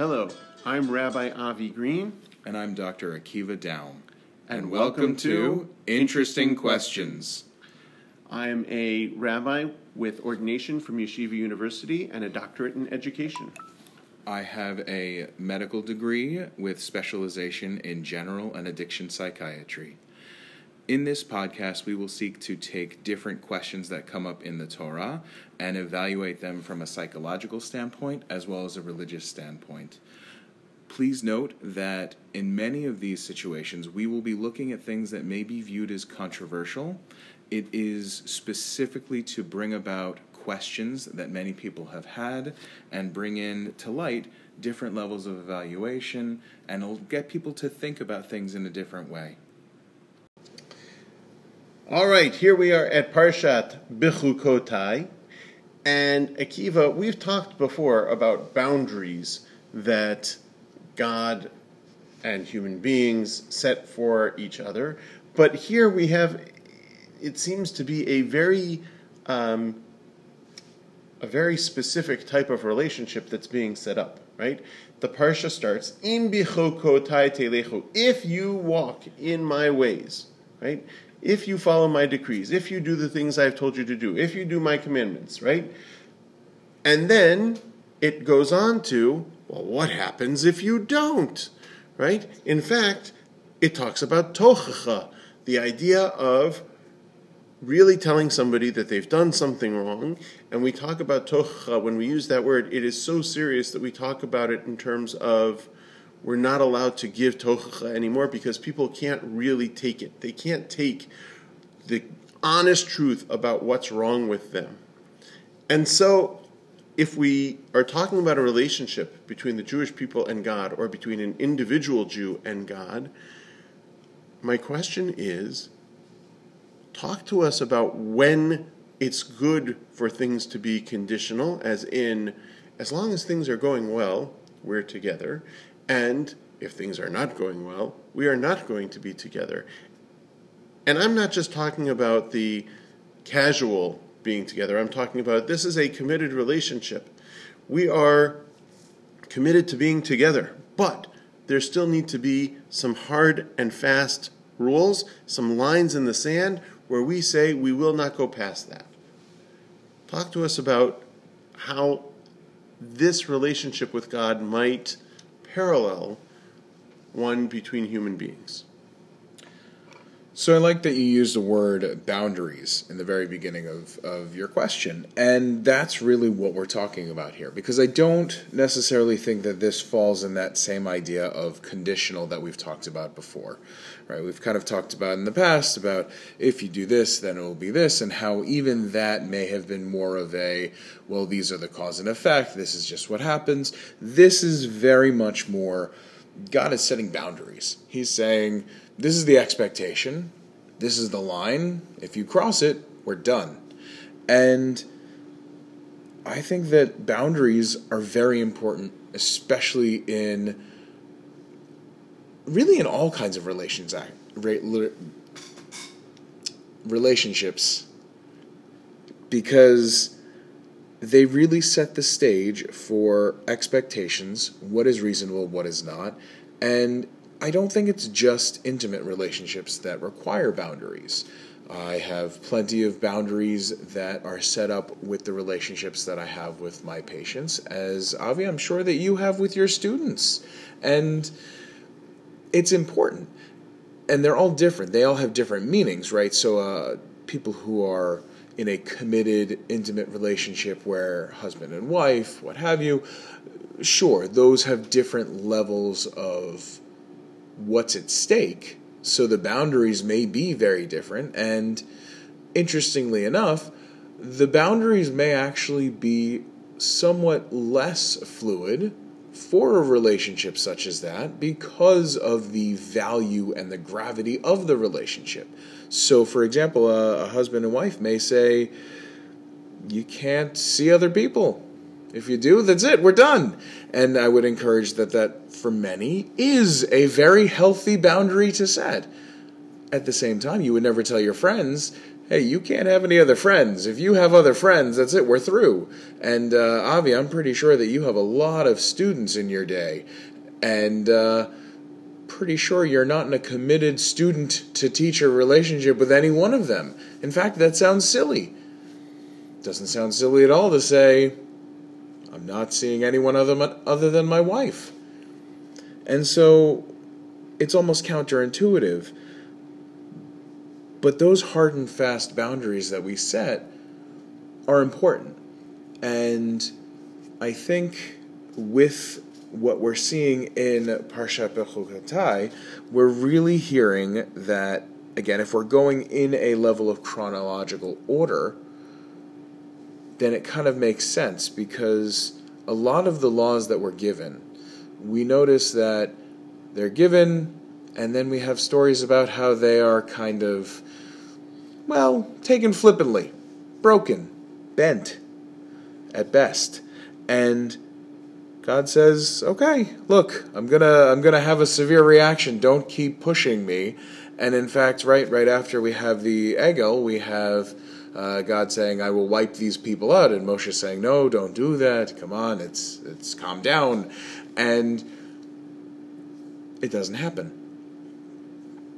Hello, I'm Rabbi Avi Green. And I'm Dr. Akiva Down. And welcome to Interesting Questions. I'm a rabbi with ordination from Yeshiva University and a doctorate in education. I have a medical degree with specialization in general and addiction psychiatry. In this podcast, we will seek to take different questions that come up in the Torah and evaluate them from a psychological standpoint as well as a religious standpoint. Please note that in many of these situations, we will be looking at things that may be viewed as controversial. It is specifically to bring about questions that many people have had and bring in to light different levels of evaluation and it'll get people to think about things in a different way. All right, here we are at Parshat Bechukotai. And Akiva, we've talked before about boundaries that God and human beings set for each other. But here we have, it seems to be a very, um, a very specific type of relationship that's being set up, right? The parsha starts, "Im bichokotai telechu." If you walk in my ways, right? If you follow my decrees, if you do the things I've told you to do, if you do my commandments, right? And then it goes on to well, what happens if you don't? Right? In fact, it talks about tochacha, the idea of really telling somebody that they've done something wrong. And we talk about tochacha, when we use that word, it is so serious that we talk about it in terms of we're not allowed to give tochacha anymore because people can't really take it. They can't take the honest truth about what's wrong with them. And so if we are talking about a relationship between the Jewish people and God or between an individual Jew and God, my question is talk to us about when it's good for things to be conditional, as in, as long as things are going well, we're together, and if things are not going well, we are not going to be together. And I'm not just talking about the casual being together. I'm talking about this is a committed relationship. We are committed to being together, but there still need to be some hard and fast rules, some lines in the sand where we say we will not go past that. Talk to us about how this relationship with God might parallel one between human beings. So I like that you used the word boundaries in the very beginning of, of your question. And that's really what we're talking about here. Because I don't necessarily think that this falls in that same idea of conditional that we've talked about before. Right? We've kind of talked about in the past about if you do this, then it will be this, and how even that may have been more of a, well, these are the cause and effect, this is just what happens. This is very much more God is setting boundaries. He's saying, this is the expectation. This is the line. If you cross it, we're done. And I think that boundaries are very important, especially in really in all kinds of relations relationships because they really set the stage for expectations, what is reasonable, what is not, and I don't think it's just intimate relationships that require boundaries. I have plenty of boundaries that are set up with the relationships that I have with my patients, as Avi, I'm sure that you have with your students. And it's important. And they're all different. They all have different meanings, right? So, uh, people who are in a committed, intimate relationship where husband and wife, what have you, sure, those have different levels of what's at stake. So the boundaries may be very different. And interestingly enough, the boundaries may actually be somewhat less fluid for a relationship such as that because of the value and the gravity of the relationship. So, for example, a, a husband and wife may say, You can't see other people if you do, that's it. We're done. And I would encourage that that for many is a very healthy boundary to set. At the same time, you would never tell your friends, hey, you can't have any other friends. If you have other friends, that's it, we're through. And uh, Avi, I'm pretty sure that you have a lot of students in your day. And uh, pretty sure you're not in a committed student to teacher relationship with any one of them. In fact, that sounds silly. Doesn't sound silly at all to say, I'm not seeing anyone other, other than my wife. And so it's almost counterintuitive. But those hard and fast boundaries that we set are important. And I think with what we're seeing in Parsha Bechukotai, we're really hearing that, again, if we're going in a level of chronological order, then it kind of makes sense because a lot of the laws that were given, we notice that they're given, and then we have stories about how they are kind of, well, taken flippantly, broken, bent, at best. And God says, "Okay, look, I'm going to I'm going to have a severe reaction. Don't keep pushing me." And in fact, right right after we have the Egel, we have uh, God saying, "I will wipe these people out," and Moshe saying, "No, don't do that. Come on, it's it's calm down," and it doesn't happen.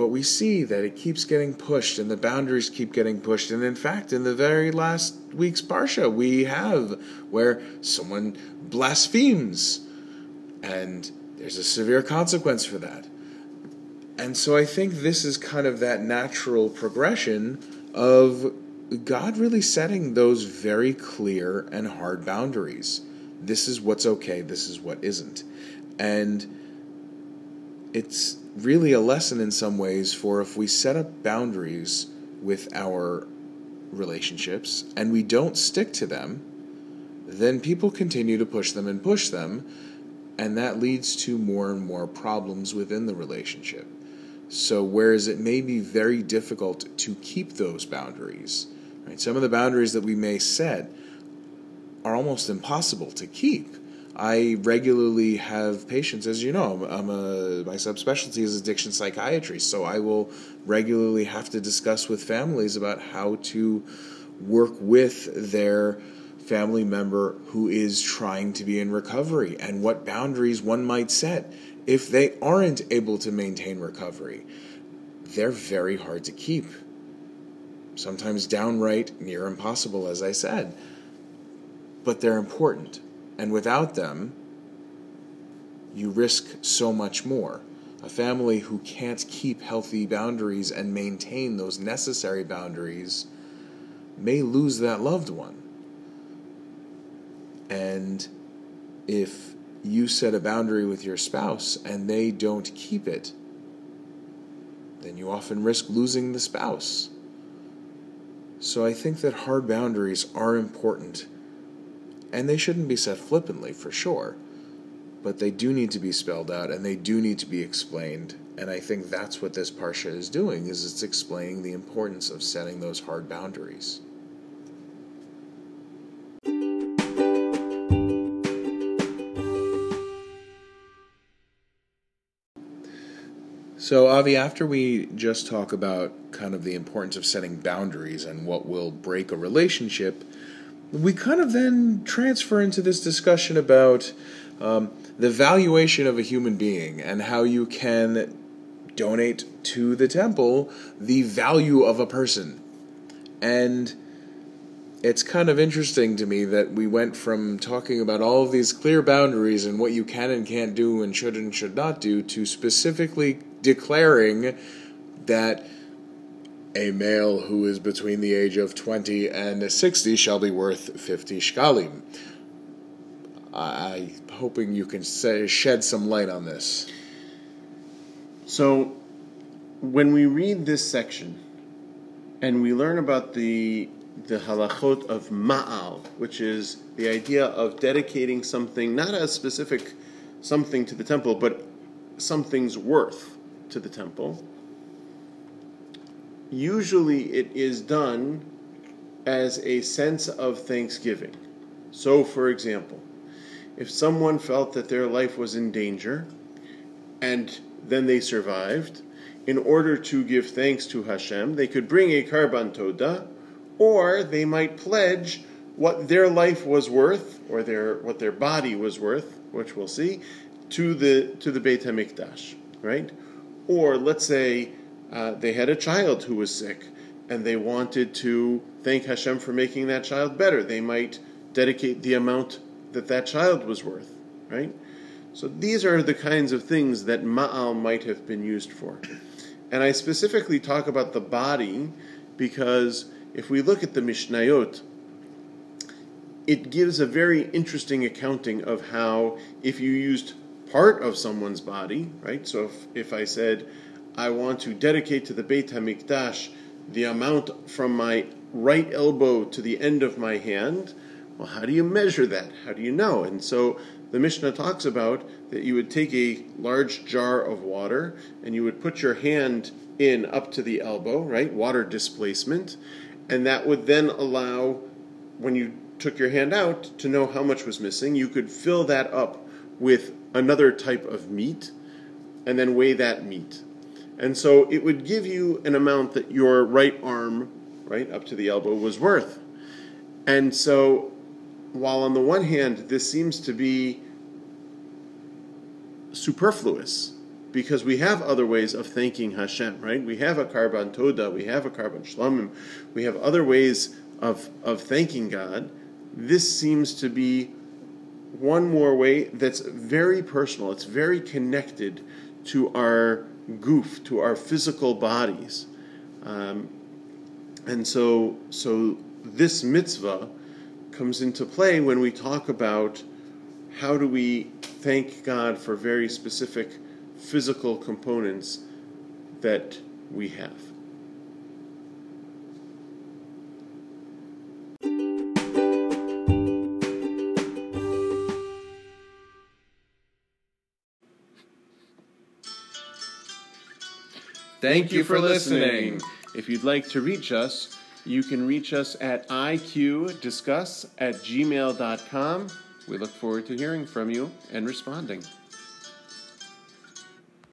But we see that it keeps getting pushed, and the boundaries keep getting pushed. And in fact, in the very last week's parsha, we have where someone blasphemes, and there's a severe consequence for that. And so I think this is kind of that natural progression of God really setting those very clear and hard boundaries. This is what's okay, this is what isn't. And it's really a lesson in some ways for if we set up boundaries with our relationships and we don't stick to them, then people continue to push them and push them, and that leads to more and more problems within the relationship. So, whereas it may be very difficult to keep those boundaries, Right? Some of the boundaries that we may set are almost impossible to keep. I regularly have patients, as you know, I'm a, my subspecialty is addiction psychiatry, so I will regularly have to discuss with families about how to work with their family member who is trying to be in recovery and what boundaries one might set if they aren't able to maintain recovery. They're very hard to keep sometimes downright near impossible, as I said. But they're important. And without them, you risk so much more. A family who can't keep healthy boundaries and maintain those necessary boundaries may lose that loved one. And if you set a boundary with your spouse and they don't keep it, then you often risk losing the spouse. So I think that hard boundaries are important, and they shouldn't be set flippantly for sure, but they do need to be spelled out and they do need to be explained. And I think that's what this parsha is doing is it's explaining the importance of setting those hard boundaries. So, Avi, after we just talk about kind of the importance of setting boundaries and what will break a relationship, we kind of then transfer into this discussion about um, the valuation of a human being and how you can donate to the temple the value of a person. And it's kind of interesting to me that we went from talking about all of these clear boundaries and what you can and can't do and should and should not do to specifically declaring that a male who is between the age of 20 and 60 shall be worth 50 shkalim. I'm hoping you can say, shed some light on this. So, when we read this section and we learn about the the halachot of ma'al, which is the idea of dedicating something, not a specific something to the temple, but something's worth to the temple. Usually it is done as a sense of thanksgiving. So, for example, if someone felt that their life was in danger and then they survived, in order to give thanks to Hashem, they could bring a karban toda, or they might pledge what their life was worth, or their what their body was worth, which we'll see, to the to the Beit Hamikdash, right? Or let's say uh, they had a child who was sick, and they wanted to thank Hashem for making that child better. They might dedicate the amount that that child was worth, right? So these are the kinds of things that ma'al might have been used for. And I specifically talk about the body because if we look at the Mishnayot, it gives a very interesting accounting of how if you used part of someone's body, right? So if, if I said, I want to dedicate to the Beit HaMikdash the amount from my right elbow to the end of my hand, well, how do you measure that? How do you know? And so the Mishnah talks about that you would take a large jar of water and you would put your hand in up to the elbow, right? Water displacement. And that would then allow, when you took your hand out to know how much was missing, you could fill that up with another type of meat and then weigh that meat. And so it would give you an amount that your right arm, right up to the elbow, was worth. And so while on the one hand this seems to be superfluous, because we have other ways of thanking Hashem, right? We have a karban toda, we have a karban shlamim, we have other ways of, of thanking God. This seems to be one more way that's very personal. It's very connected to our guf, to our physical bodies. Um, and so, so this mitzvah comes into play when we talk about how do we thank God for very specific physical components that we have. Thank you for listening. If you'd like to reach us, you can reach us at iqdiscuss at gmail.com. We look forward to hearing from you and responding.